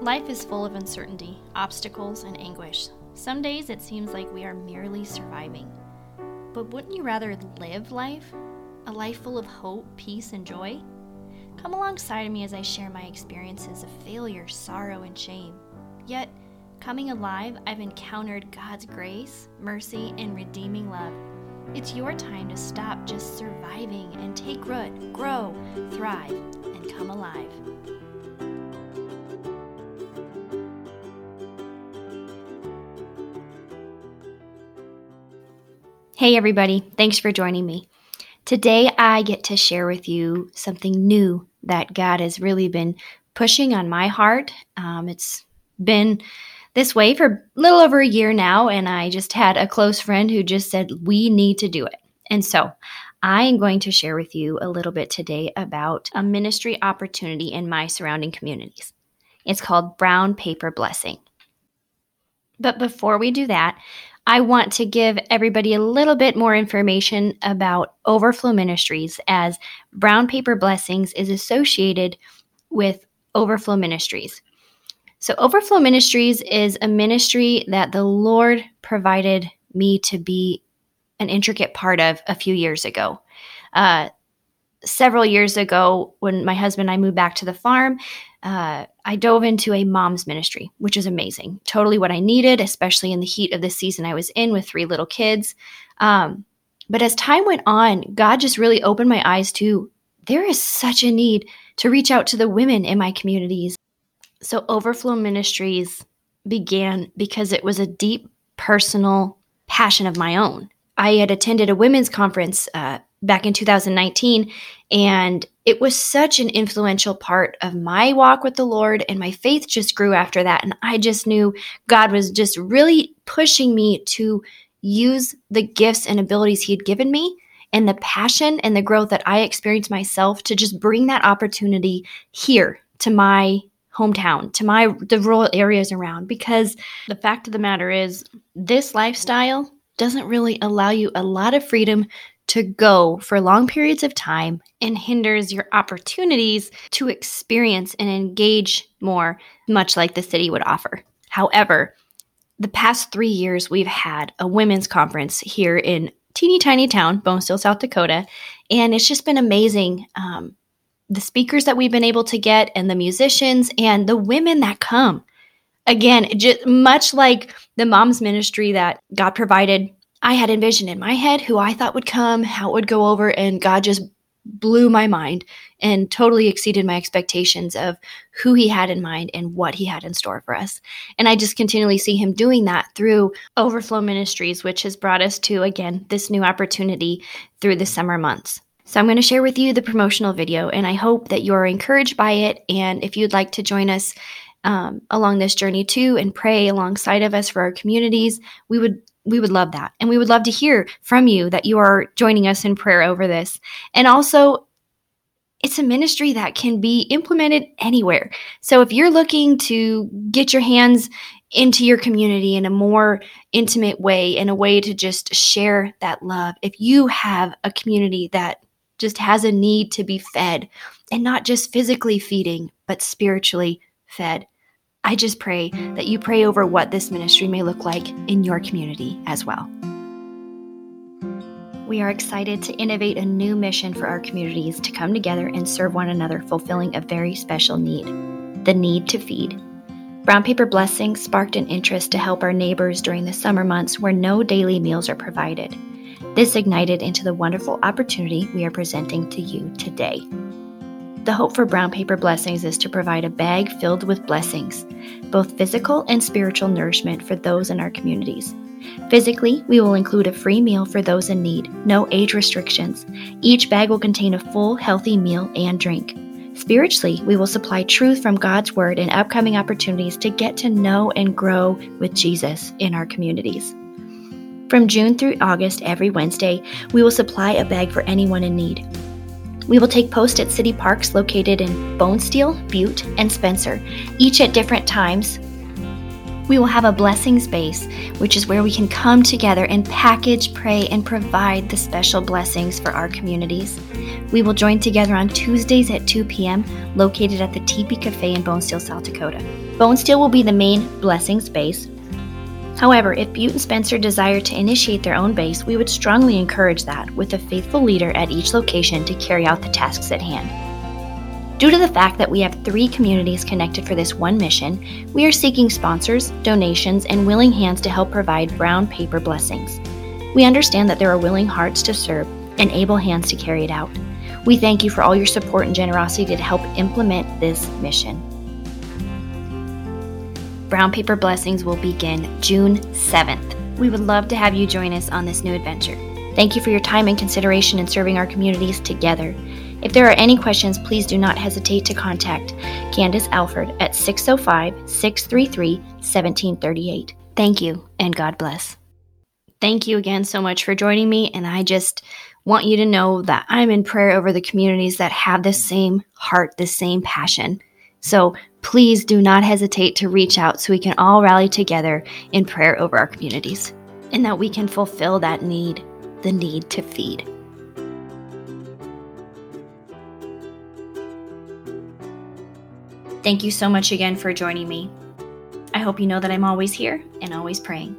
Life is full of uncertainty, obstacles, and anguish. Some days it seems like we are merely surviving. But wouldn't you rather live life? A life full of hope, peace, and joy? Come alongside of me as I share my experiences of failure, sorrow, and shame. Yet, coming alive, I've encountered God's grace, mercy, and redeeming love. It's your time to stop just surviving and take root, grow, thrive, and come alive. Hey, everybody. Thanks for joining me. Today, I get to share with you something new that God has really been pushing on my heart. Um, it's been this way for a little over a year now, and I just had a close friend who just said, We need to do it. And so, I am going to share with you a little bit today about a ministry opportunity in my surrounding communities. It's called Brown Paper Blessing. But before we do that, I want to give everybody a little bit more information about Overflow Ministries as Brown Paper Blessings is associated with Overflow Ministries. So, Overflow Ministries is a ministry that the Lord provided me to be an intricate part of a few years ago. Uh, several years ago, when my husband and I moved back to the farm, uh, I dove into a mom's ministry, which is amazing. Totally what I needed, especially in the heat of the season I was in with three little kids. Um, but as time went on, God just really opened my eyes to there is such a need to reach out to the women in my communities. So, Overflow Ministries began because it was a deep personal passion of my own. I had attended a women's conference uh, back in 2019. And it was such an influential part of my walk with the Lord, and my faith just grew after that. And I just knew God was just really pushing me to use the gifts and abilities He had given me and the passion and the growth that I experienced myself to just bring that opportunity here to my hometown, to my the rural areas around because the fact of the matter is this lifestyle doesn't really allow you a lot of freedom to go for long periods of time and hinders your opportunities to experience and engage more, much like the city would offer. However, the past three years, we've had a women's conference here in teeny tiny town, Bonesteel, South Dakota, and it's just been amazing. Um, the speakers that we've been able to get, and the musicians, and the women that come. Again, just much like the mom's ministry that God provided I had envisioned in my head who I thought would come, how it would go over, and God just blew my mind and totally exceeded my expectations of who he had in mind and what he had in store for us. And I just continually see him doing that through Overflow Ministries, which has brought us to, again, this new opportunity through the summer months. So I'm going to share with you the promotional video, and I hope that you're encouraged by it. And if you'd like to join us um, along this journey too and pray alongside of us for our communities, we would we would love that. And we would love to hear from you that you are joining us in prayer over this. And also, it's a ministry that can be implemented anywhere. So if you're looking to get your hands into your community in a more intimate way, in a way to just share that love, if you have a community that just has a need to be fed and not just physically feeding, but spiritually fed, I just pray that you pray over what this ministry may look like in your community as well. We are excited to innovate a new mission for our communities to come together and serve one another, fulfilling a very special need the need to feed. Brown Paper Blessings sparked an interest to help our neighbors during the summer months where no daily meals are provided. This ignited into the wonderful opportunity we are presenting to you today. The hope for Brown Paper Blessings is to provide a bag filled with blessings, both physical and spiritual nourishment for those in our communities. Physically, we will include a free meal for those in need, no age restrictions. Each bag will contain a full, healthy meal and drink. Spiritually, we will supply truth from God's Word and upcoming opportunities to get to know and grow with Jesus in our communities. From June through August, every Wednesday, we will supply a bag for anyone in need. We will take post at city parks located in Bonesteel, Butte, and Spencer, each at different times. We will have a blessing space, which is where we can come together and package, pray, and provide the special blessings for our communities. We will join together on Tuesdays at 2 p.m., located at the Teepee Cafe in Bonesteel, South Dakota. Bonesteel will be the main blessing space. However, if Butte and Spencer desire to initiate their own base, we would strongly encourage that, with a faithful leader at each location to carry out the tasks at hand. Due to the fact that we have three communities connected for this one mission, we are seeking sponsors, donations, and willing hands to help provide brown paper blessings. We understand that there are willing hearts to serve and able hands to carry it out. We thank you for all your support and generosity to help implement this mission. Brown Paper Blessings will begin June 7th. We would love to have you join us on this new adventure. Thank you for your time and consideration in serving our communities together. If there are any questions, please do not hesitate to contact Candace Alford at 605 633 1738. Thank you and God bless. Thank you again so much for joining me, and I just want you to know that I'm in prayer over the communities that have the same heart, the same passion. So please do not hesitate to reach out so we can all rally together in prayer over our communities and that we can fulfill that need, the need to feed. Thank you so much again for joining me. I hope you know that I'm always here and always praying.